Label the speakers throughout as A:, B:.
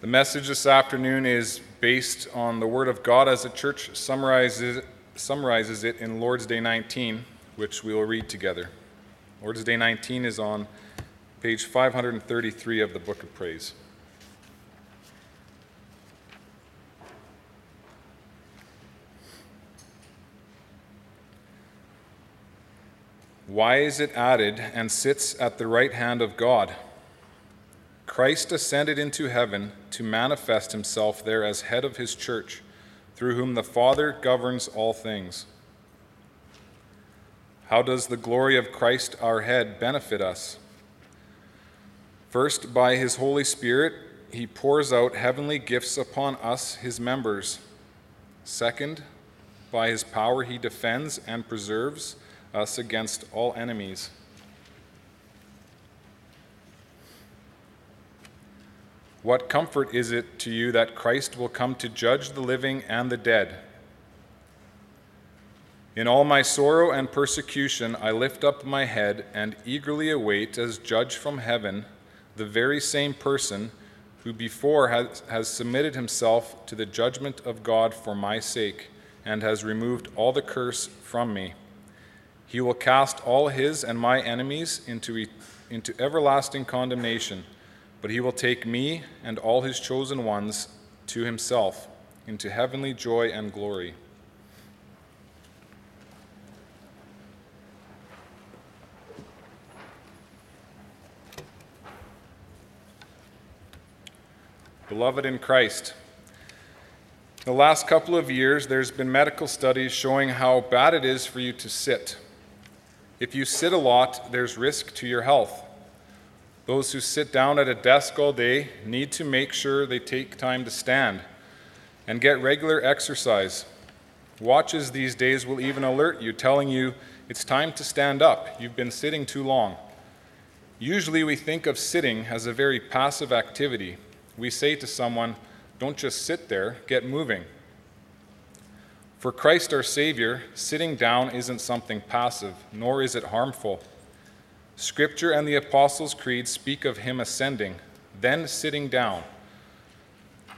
A: The message this afternoon is based on the Word of God as the church summarizes, summarizes it in Lord's Day 19, which we will read together. Lord's Day 19 is on page 533 of the Book of Praise. Why is it added and sits at the right hand of God? Christ ascended into heaven to manifest himself there as head of his church, through whom the Father governs all things. How does the glory of Christ our head benefit us? First, by his Holy Spirit, he pours out heavenly gifts upon us, his members. Second, by his power, he defends and preserves us against all enemies. What comfort is it to you that Christ will come to judge the living and the dead? In all my sorrow and persecution, I lift up my head and eagerly await, as judge from heaven, the very same person who before has, has submitted himself to the judgment of God for my sake and has removed all the curse from me. He will cast all his and my enemies into, into everlasting condemnation but he will take me and all his chosen ones to himself into heavenly joy and glory. Beloved in Christ, the last couple of years, there's been medical studies showing how bad it is for you to sit. If you sit a lot, there's risk to your health. Those who sit down at a desk all day need to make sure they take time to stand and get regular exercise. Watches these days will even alert you, telling you it's time to stand up. You've been sitting too long. Usually, we think of sitting as a very passive activity. We say to someone, Don't just sit there, get moving. For Christ our Savior, sitting down isn't something passive, nor is it harmful. Scripture and the Apostles' Creed speak of him ascending, then sitting down.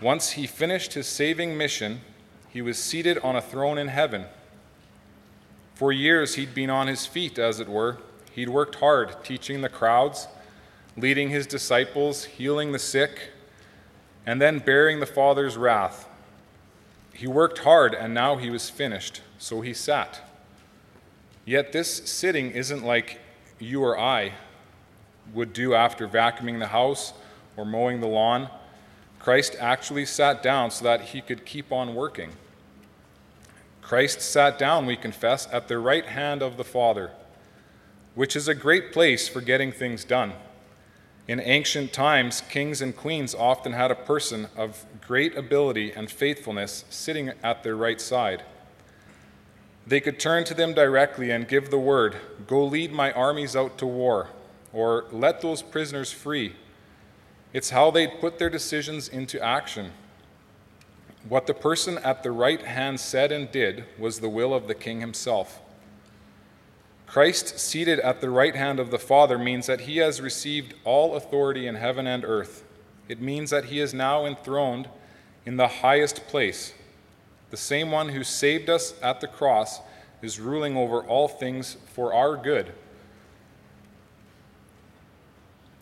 A: Once he finished his saving mission, he was seated on a throne in heaven. For years, he'd been on his feet, as it were. He'd worked hard teaching the crowds, leading his disciples, healing the sick, and then bearing the Father's wrath. He worked hard, and now he was finished, so he sat. Yet this sitting isn't like you or I would do after vacuuming the house or mowing the lawn. Christ actually sat down so that he could keep on working. Christ sat down, we confess, at the right hand of the Father, which is a great place for getting things done. In ancient times, kings and queens often had a person of great ability and faithfulness sitting at their right side. They could turn to them directly and give the word Go lead my armies out to war, or let those prisoners free. It's how they'd put their decisions into action. What the person at the right hand said and did was the will of the king himself. Christ, seated at the right hand of the Father, means that he has received all authority in heaven and earth. It means that he is now enthroned in the highest place the same one who saved us at the cross is ruling over all things for our good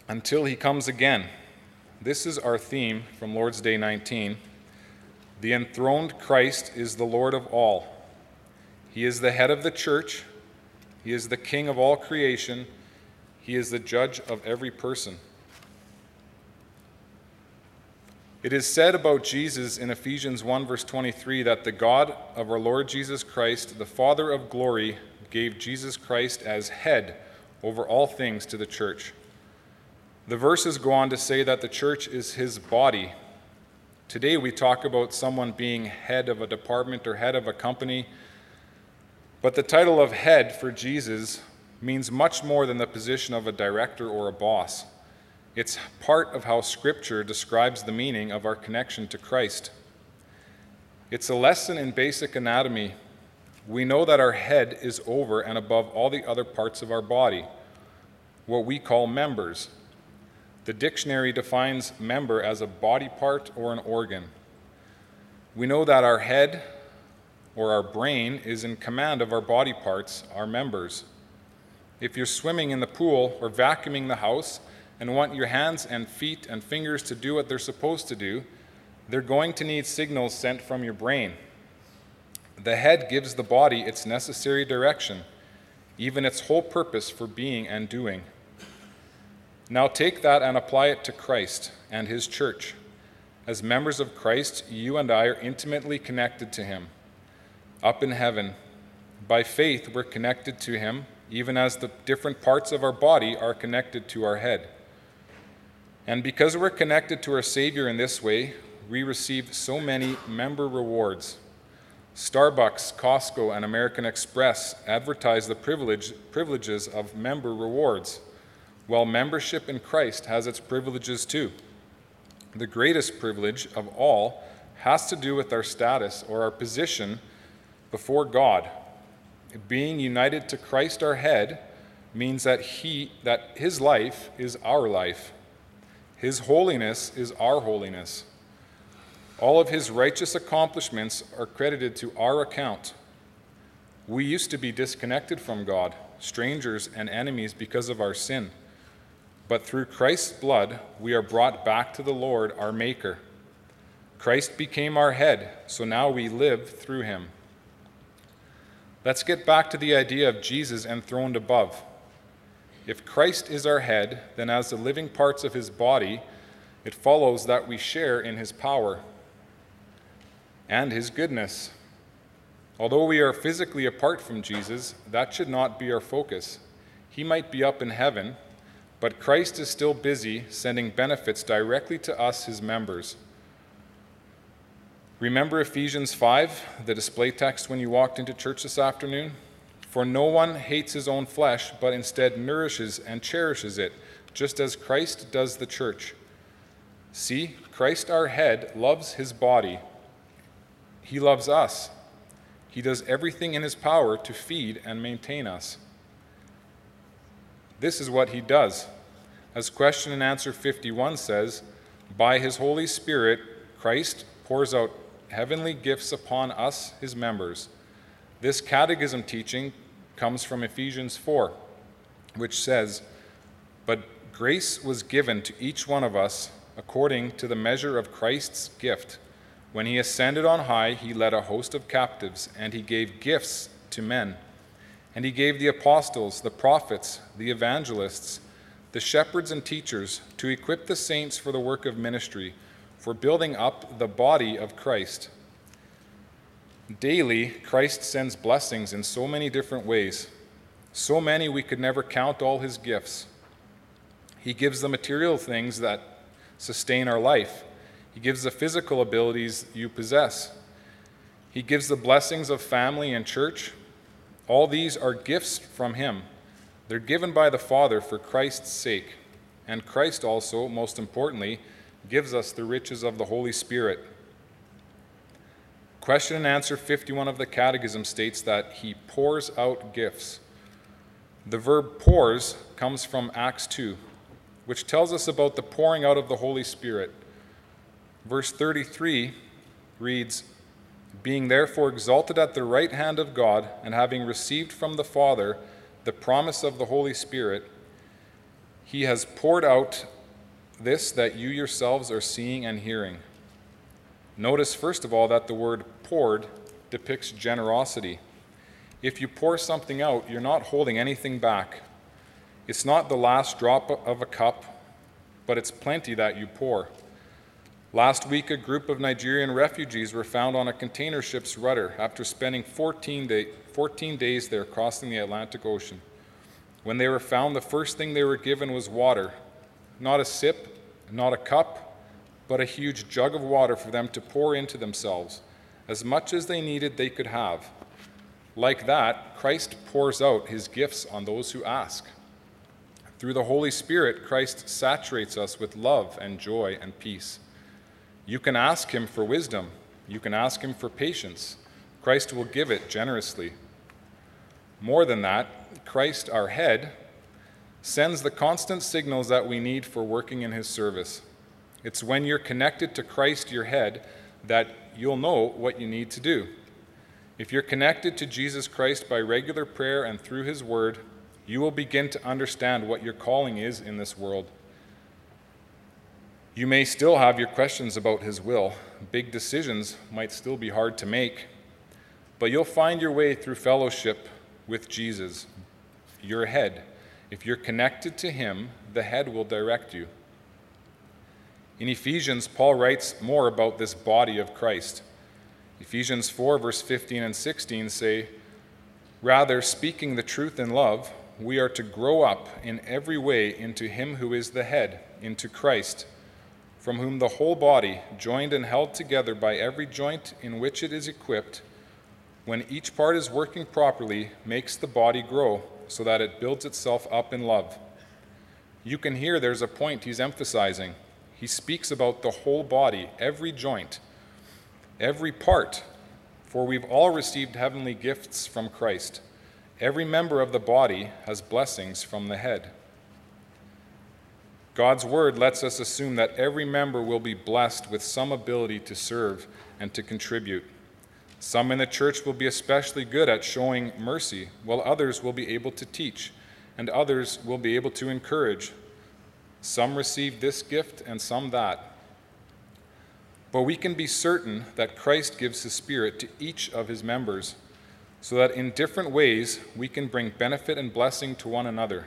A: until he comes again. This is our theme from Lord's Day 19. The enthroned Christ is the Lord of all. He is the head of the church. He is the king of all creation. He is the judge of every person. It is said about Jesus in Ephesians 1, verse 23, that the God of our Lord Jesus Christ, the Father of glory, gave Jesus Christ as head over all things to the church. The verses go on to say that the church is his body. Today we talk about someone being head of a department or head of a company, but the title of head for Jesus means much more than the position of a director or a boss. It's part of how Scripture describes the meaning of our connection to Christ. It's a lesson in basic anatomy. We know that our head is over and above all the other parts of our body, what we call members. The dictionary defines member as a body part or an organ. We know that our head or our brain is in command of our body parts, our members. If you're swimming in the pool or vacuuming the house and want your hands and feet and fingers to do what they're supposed to do, they're going to need signals sent from your brain. The head gives the body its necessary direction, even its whole purpose for being and doing. Now take that and apply it to Christ and his church. As members of Christ, you and I are intimately connected to him. Up in heaven, by faith, we're connected to him even as the different parts of our body are connected to our head. And because we're connected to our Savior in this way, we receive so many member rewards. Starbucks, Costco, and American Express advertise the privilege, privileges of member rewards, while membership in Christ has its privileges too. The greatest privilege of all has to do with our status or our position before God being united to Christ our head means that he that his life is our life. His holiness is our holiness. All of his righteous accomplishments are credited to our account. We used to be disconnected from God, strangers and enemies because of our sin. But through Christ's blood, we are brought back to the Lord, our Maker. Christ became our head, so now we live through him. Let's get back to the idea of Jesus enthroned above. If Christ is our head, then as the living parts of his body, it follows that we share in his power and his goodness. Although we are physically apart from Jesus, that should not be our focus. He might be up in heaven, but Christ is still busy sending benefits directly to us, his members. Remember Ephesians 5, the display text when you walked into church this afternoon? For no one hates his own flesh, but instead nourishes and cherishes it, just as Christ does the church. See, Christ our head loves his body. He loves us. He does everything in his power to feed and maintain us. This is what he does. As question and answer 51 says, by his Holy Spirit, Christ pours out heavenly gifts upon us, his members. This catechism teaching comes from Ephesians 4, which says, But grace was given to each one of us according to the measure of Christ's gift. When he ascended on high, he led a host of captives, and he gave gifts to men. And he gave the apostles, the prophets, the evangelists, the shepherds, and teachers to equip the saints for the work of ministry for building up the body of Christ. Daily, Christ sends blessings in so many different ways, so many we could never count all his gifts. He gives the material things that sustain our life, he gives the physical abilities you possess, he gives the blessings of family and church. All these are gifts from him. They're given by the Father for Christ's sake. And Christ also, most importantly, gives us the riches of the Holy Spirit. Question and answer 51 of the Catechism states that he pours out gifts. The verb pours comes from Acts 2, which tells us about the pouring out of the Holy Spirit. Verse 33 reads, Being therefore exalted at the right hand of God, and having received from the Father the promise of the Holy Spirit, he has poured out this that you yourselves are seeing and hearing. Notice, first of all, that the word poured depicts generosity. If you pour something out, you're not holding anything back. It's not the last drop of a cup, but it's plenty that you pour. Last week, a group of Nigerian refugees were found on a container ship's rudder after spending 14, day, 14 days there crossing the Atlantic Ocean. When they were found, the first thing they were given was water, not a sip, not a cup, but a huge jug of water for them to pour into themselves. As much as they needed, they could have. Like that, Christ pours out his gifts on those who ask. Through the Holy Spirit, Christ saturates us with love and joy and peace. You can ask him for wisdom, you can ask him for patience. Christ will give it generously. More than that, Christ, our head, sends the constant signals that we need for working in His service. It's when you're connected to Christ, your head, that you'll know what you need to do. If you're connected to Jesus Christ by regular prayer and through His Word, you will begin to understand what your calling is in this world. You may still have your questions about His will. Big decisions might still be hard to make, but you'll find your way through fellowship with Jesus, your head. If you're connected to Him, the head will direct you. In Ephesians, Paul writes more about this body of Christ. Ephesians 4, verse 15 and 16 say, Rather, speaking the truth in love, we are to grow up in every way into Him who is the head, into Christ, from whom the whole body, joined and held together by every joint in which it is equipped, when each part is working properly, makes the body grow so that it builds itself up in love. You can hear there's a point he's emphasizing. He speaks about the whole body, every joint every part, for we've all received heavenly gifts from Christ. Every member of the body has blessings from the head. God's word lets us assume that every member will be blessed with some ability to serve and to contribute. Some in the church will be especially good at showing mercy, while others will be able to teach, and others will be able to encourage. Some receive this gift and some that. But we can be certain that Christ gives his Spirit to each of his members, so that in different ways we can bring benefit and blessing to one another.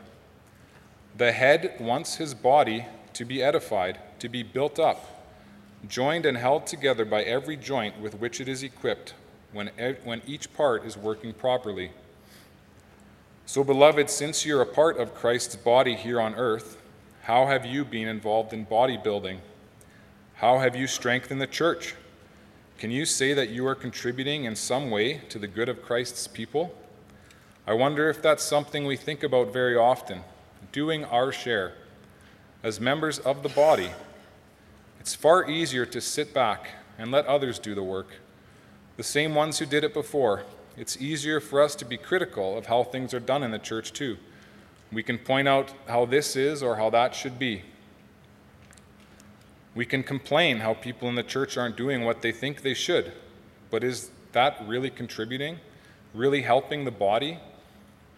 A: The head wants his body to be edified, to be built up, joined and held together by every joint with which it is equipped, when, when each part is working properly. So, beloved, since you're a part of Christ's body here on earth, how have you been involved in bodybuilding? How have you strengthened the church? Can you say that you are contributing in some way to the good of Christ's people? I wonder if that's something we think about very often doing our share. As members of the body, it's far easier to sit back and let others do the work. The same ones who did it before. It's easier for us to be critical of how things are done in the church, too. We can point out how this is or how that should be. We can complain how people in the church aren't doing what they think they should, but is that really contributing? Really helping the body?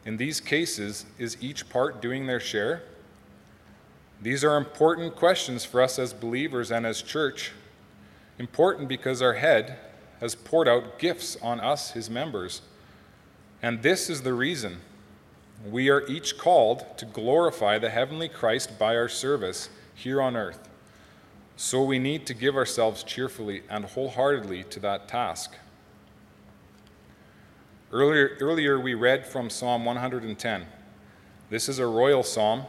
A: In these cases, is each part doing their share? These are important questions for us as believers and as church. Important because our head has poured out gifts on us, his members. And this is the reason we are each called to glorify the heavenly Christ by our service here on earth. So we need to give ourselves cheerfully and wholeheartedly to that task. Earlier, earlier we read from Psalm 110. This is a royal psalm,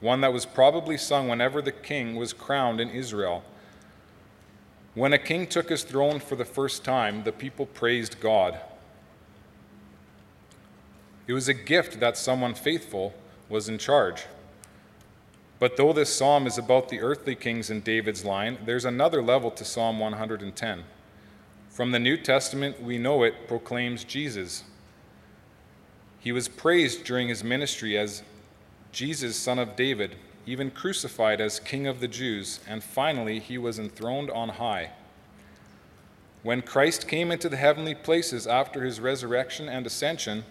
A: one that was probably sung whenever the king was crowned in Israel. When a king took his throne for the first time, the people praised God. It was a gift that someone faithful was in charge. But though this psalm is about the earthly kings in David's line, there's another level to Psalm 110. From the New Testament, we know it proclaims Jesus. He was praised during his ministry as Jesus, son of David, even crucified as king of the Jews, and finally he was enthroned on high. When Christ came into the heavenly places after his resurrection and ascension,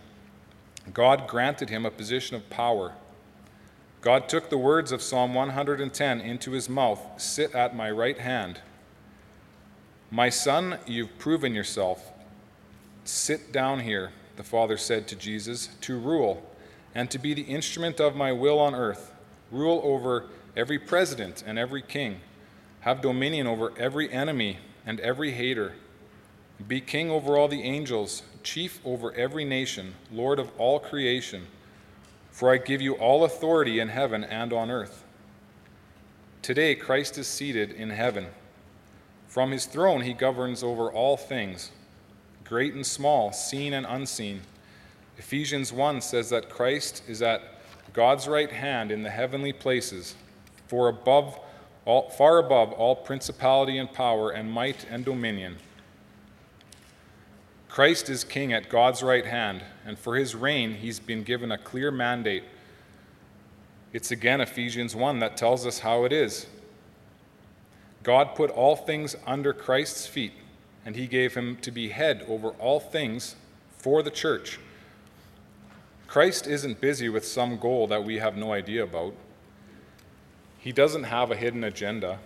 A: God granted him a position of power God took the words of Psalm 110 into his mouth Sit at my right hand. My son, you've proven yourself. Sit down here, the Father said to Jesus, to rule and to be the instrument of my will on earth. Rule over every president and every king. Have dominion over every enemy and every hater. Be king over all the angels, chief over every nation, Lord of all creation. For I give you all authority in heaven and on earth. Today, Christ is seated in heaven. From his throne, he governs over all things, great and small, seen and unseen. Ephesians 1 says that Christ is at God's right hand in the heavenly places, for above all, far above all principality and power and might and dominion Christ is king at God's right hand, and for his reign, he's been given a clear mandate. It's again Ephesians 1 that tells us how it is. God put all things under Christ's feet, and he gave him to be head over all things for the church. Christ isn't busy with some goal that we have no idea about. He doesn't have a hidden agenda.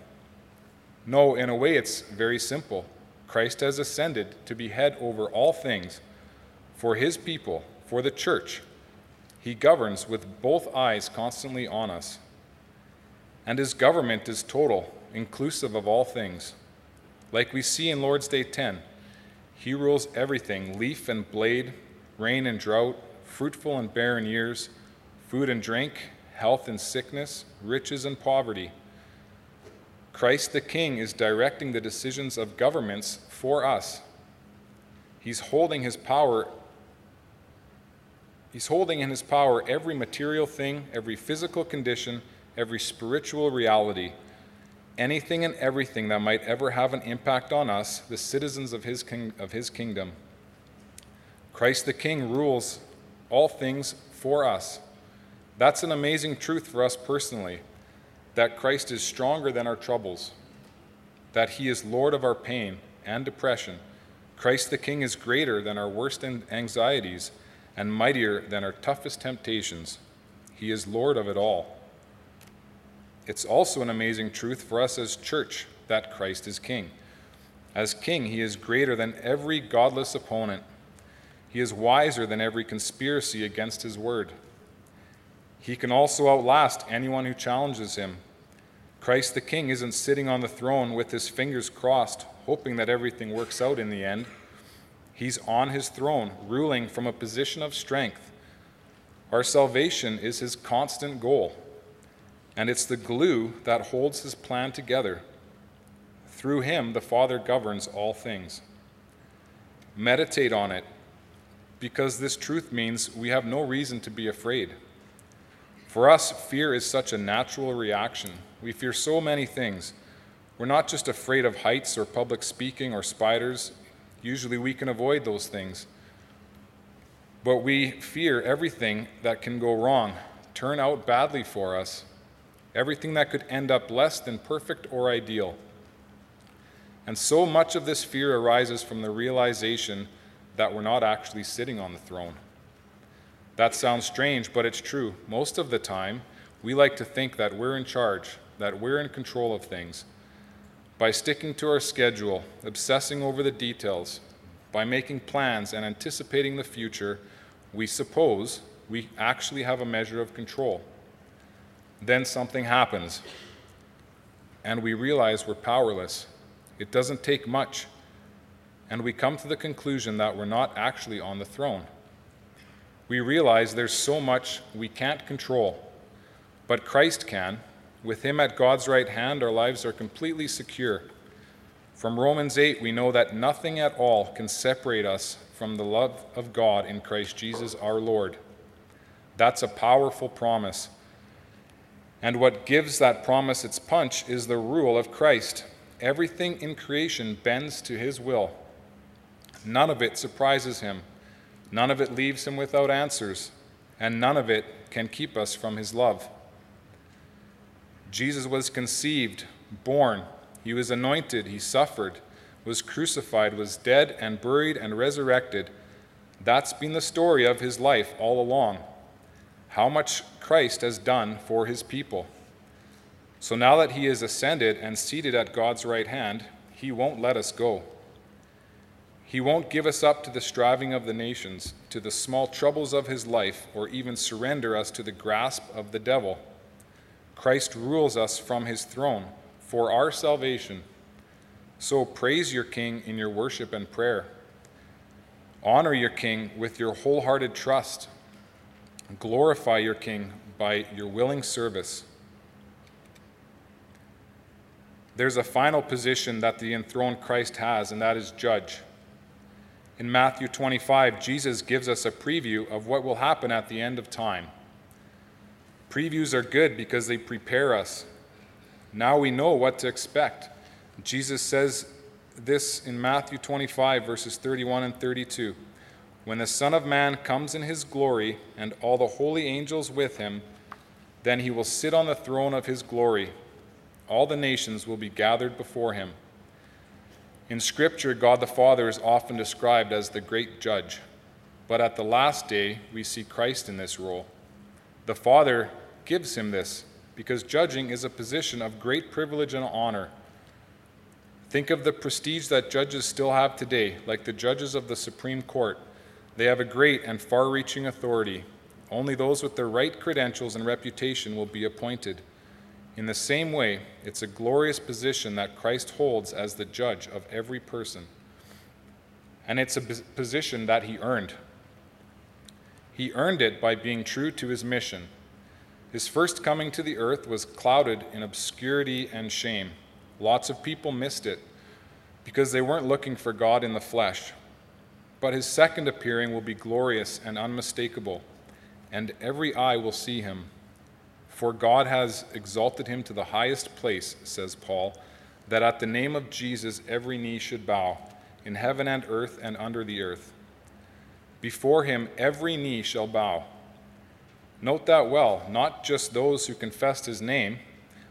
A: No, in a way, it's very simple. Christ has ascended to be head over all things for his people, for the church. He governs with both eyes constantly on us. And his government is total, inclusive of all things. Like we see in Lord's Day 10, he rules everything leaf and blade, rain and drought, fruitful and barren years, food and drink, health and sickness, riches and poverty. Christ the King is directing the decisions of governments for us. He's holding his power. He's holding in his power every material thing, every physical condition, every spiritual reality, anything and everything that might ever have an impact on us, the citizens of his, king, of his kingdom. Christ the King rules all things for us. That's an amazing truth for us personally that Christ is stronger than our troubles, that he is Lord of our pain and depression. Christ the King is greater than our worst anxieties and mightier than our toughest temptations. He is Lord of it all. It's also an amazing truth for us as church that Christ is King. As King, he is greater than every godless opponent. He is wiser than every conspiracy against his word. He can also outlast anyone who challenges him. Christ the King isn't sitting on the throne with his fingers crossed, hoping that everything works out in the end. He's on his throne, ruling from a position of strength. Our salvation is his constant goal, and it's the glue that holds his plan together. Through him, the Father governs all things. Meditate on it, because this truth means we have no reason to be afraid. For us, fear is such a natural reaction. We fear so many things. We're not just afraid of heights or public speaking or spiders. Usually we can avoid those things. But we fear everything that can go wrong, turn out badly for us, everything that could end up less than perfect or ideal. And so much of this fear arises from the realization that we're not actually sitting on the throne. That sounds strange, but it's true. Most of the time, we like to think that we're in charge, that we're in control of things. By sticking to our schedule, obsessing over the details, by making plans and anticipating the future, we suppose we actually have a measure of control. Then something happens, and we realize we're powerless. It doesn't take much, and we come to the conclusion that we're not actually on the throne we realize there's so much we can't control, but Christ can. With Him at God's right hand, our lives are completely secure. From Romans 8, we know that nothing at all can separate us from the love of God in Christ Jesus our Lord. That's a powerful promise. And what gives that promise its punch is the rule of Christ. Everything in creation bends to His will, none of it surprises Him. None of it leaves him without answers, and none of it can keep us from his love. Jesus was conceived, born, he was anointed, he suffered, was crucified, was dead and buried and resurrected. That's been the story of his life all along. How much Christ has done for his people. So now that he is ascended and seated at God's right hand, he won't let us go. He won't give us up to the striving of the nations, to the small troubles of his life, or even surrender us to the grasp of the devil. Christ rules us from his throne for our salvation. So praise your King in your worship and prayer. Honor your King with your wholehearted trust. Glorify your King by your willing service. There's a final position that the enthroned Christ has, and that is judge. In Matthew 25, Jesus gives us a preview of what will happen at the end of time. Previews are good because they prepare us. Now we know what to expect. Jesus says this in Matthew 25, verses 31 and 32. When the Son of Man comes in his glory and all the holy angels with him, Then he will sit on the throne of his glory. All the nations will be gathered before him. In Scripture, God the Father is often described as the great judge, but at the last day, we see Christ in this role. The Father gives him this because judging is a position of great privilege and honor. Think of the prestige that judges still have today, like the judges of the Supreme Court. They have a great and far reaching authority. Only those with the right credentials and reputation will be appointed. In the same way, it's a glorious position that Christ holds as the judge of every person. And it's a position that he earned. He earned it by being true to his mission his first coming to the earth was clouded in obscurity and shame. Lots of people missed it because they weren't looking for God in the flesh. But his second appearing will be glorious and unmistakable, and every eye will see him. For God has exalted him to the highest place, says Paul, that at the name of Jesus every knee should bow, in heaven and earth and under the earth. Before him every knee shall bow Note that well, not just those who confessed his name,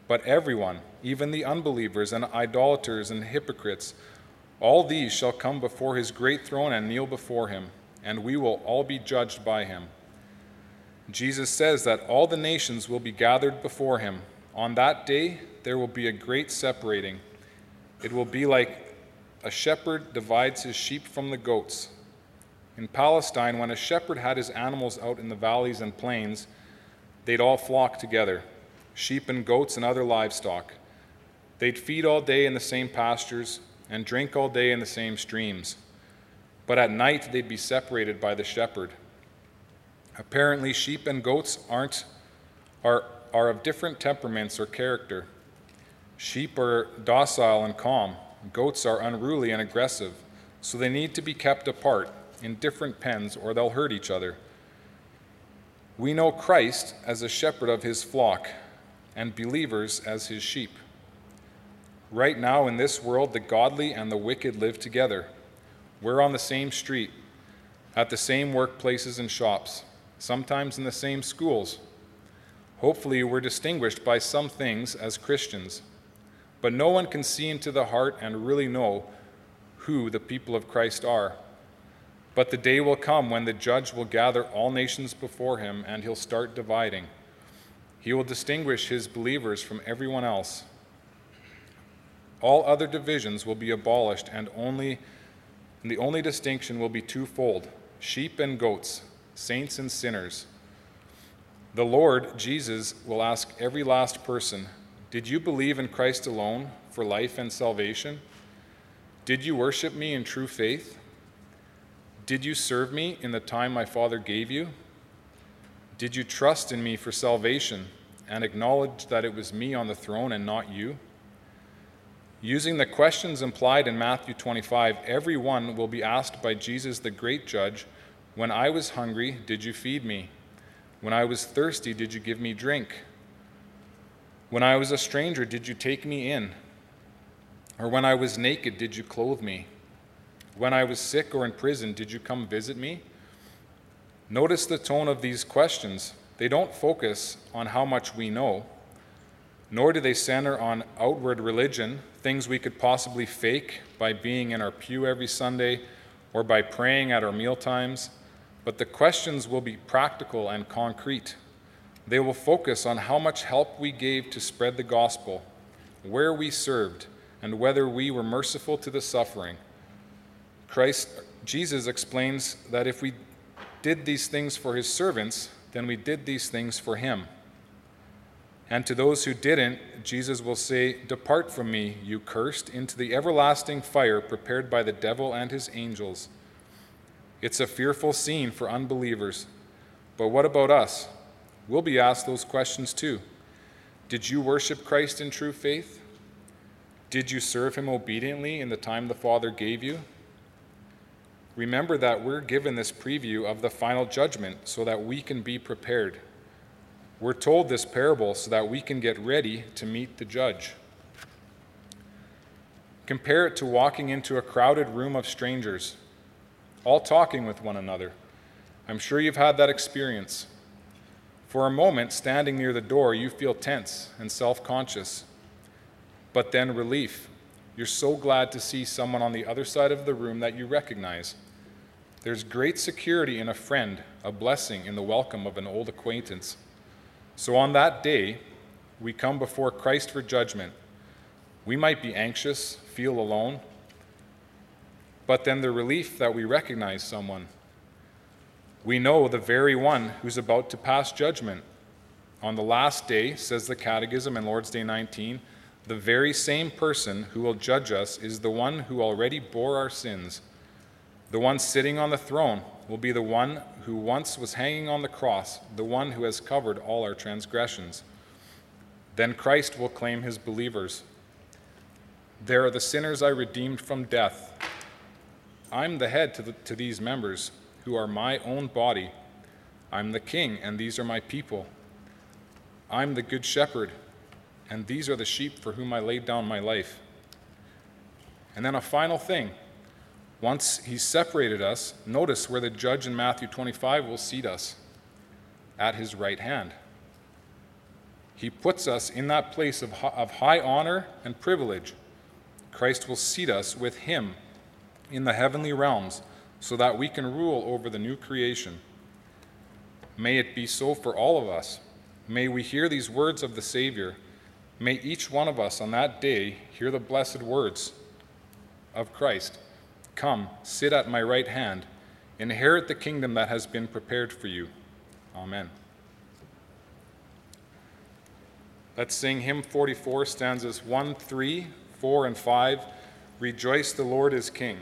A: but everyone, even the unbelievers and idolaters and hypocrites. All these shall come before his great throne and kneel before him, and we will all be judged by him. Jesus says that all the nations will be gathered before him. On that day, there will be a great separating. It will be like a shepherd divides his sheep from the goats in Palestine, when a shepherd had his animals out in the valleys and plains, they'd all flock together sheep and goats and other livestock. They'd feed all day in the same pastures and drink all day in the same streams. But at night, they'd be separated by the shepherd. Apparently, sheep and goats aren't, are, are of different temperaments or character. Sheep are docile and calm, goats are unruly and aggressive, so they need to be kept apart in different pens, or they'll hurt each other. We know Christ as a shepherd of his flock, and believers as his sheep. Right now in this world, the godly and the wicked live together. We're on the same street, at the same workplaces and shops, sometimes in the same schools. Hopefully, we're distinguished by some things as Christians, but no one can see into the heart and really know who the people of Christ are. But the day will come when the judge will gather all nations before him and he'll start dividing. He will distinguish his believers from everyone else. All other divisions will be abolished, and only and the only distinction will be twofold sheep and goats, saints and sinners. The Lord, Jesus, will ask every last person Did you believe in Christ alone for life and salvation? Did you worship me in true faith? Did you serve me in the time my Father gave you? Did you trust in me for salvation and acknowledge that it was me on the throne and not you? Using the questions implied in Matthew 25, everyone will be asked by Jesus, the great judge, When I was hungry, did you feed me? When I was thirsty, did you give me drink? When I was a stranger, did you take me in? Or when I was naked, did you clothe me? When I was sick or in prison, did you come visit me? Notice the tone of these questions. They don't focus on how much we know, nor do they center on outward religion, things we could possibly fake by being in our pew every Sunday or by praying at our meal times. But the questions will be practical and concrete. They will focus on how much help we gave to spread the gospel, where we served, and whether we were merciful to the suffering. Christ, Jesus explains that if we did these things for his servants, then we did these things for him. And to those who didn't, Jesus will say, Depart from me, you cursed, into the everlasting fire prepared by the devil and his angels. It's a fearful scene for unbelievers. But what about us? We'll be asked those questions too. Did you worship Christ in true faith? Did you serve him obediently in the time the Father gave you? remember that we're given this preview of the final judgment so that we can be prepared. We're told this parable so that we can get ready to meet the judge. Compare it to walking into a crowded room of strangers, all talking with one another. I'm sure you've had that experience. For a moment, standing near the door, you feel tense and self conscious. But then relief. You're so glad to see someone on the other side of the room that you recognize. There's great security in a friend, a blessing in the welcome of an old acquaintance. So on that day, we come before Christ for judgment. We might be anxious, feel alone, but then the relief that we recognize someone. We know the very one who's about to pass judgment. On the last day, says the Catechism in Lord's Day 19, the very same person who will judge us is the one who already bore our sins. The one sitting on the throne will be the one who once was hanging on the cross, the one who has covered all our transgressions. Then Christ will claim his believers. There are the sinners I redeemed from death. I'm the head to, the, to these members, who are my own body. I'm the king, and these are my people. I'm the good shepherd, and these are the sheep for whom I laid down my life. And then a final thing. Once he's separated us, notice where the judge in Matthew 25 will seat us at his right hand. He puts us in that place of, of high honor and privilege. Christ will seat us with him in the heavenly realms so that we can rule over the new creation. May it be so for all of us. May we hear these words of the Savior. May each one of us on that day hear the blessed words of Christ Come, sit at my right hand, inherit the kingdom that has been prepared for you. Amen. Let's sing hymn 44, stanzas 1, 3, 4, and 5. Rejoice, the Lord is King.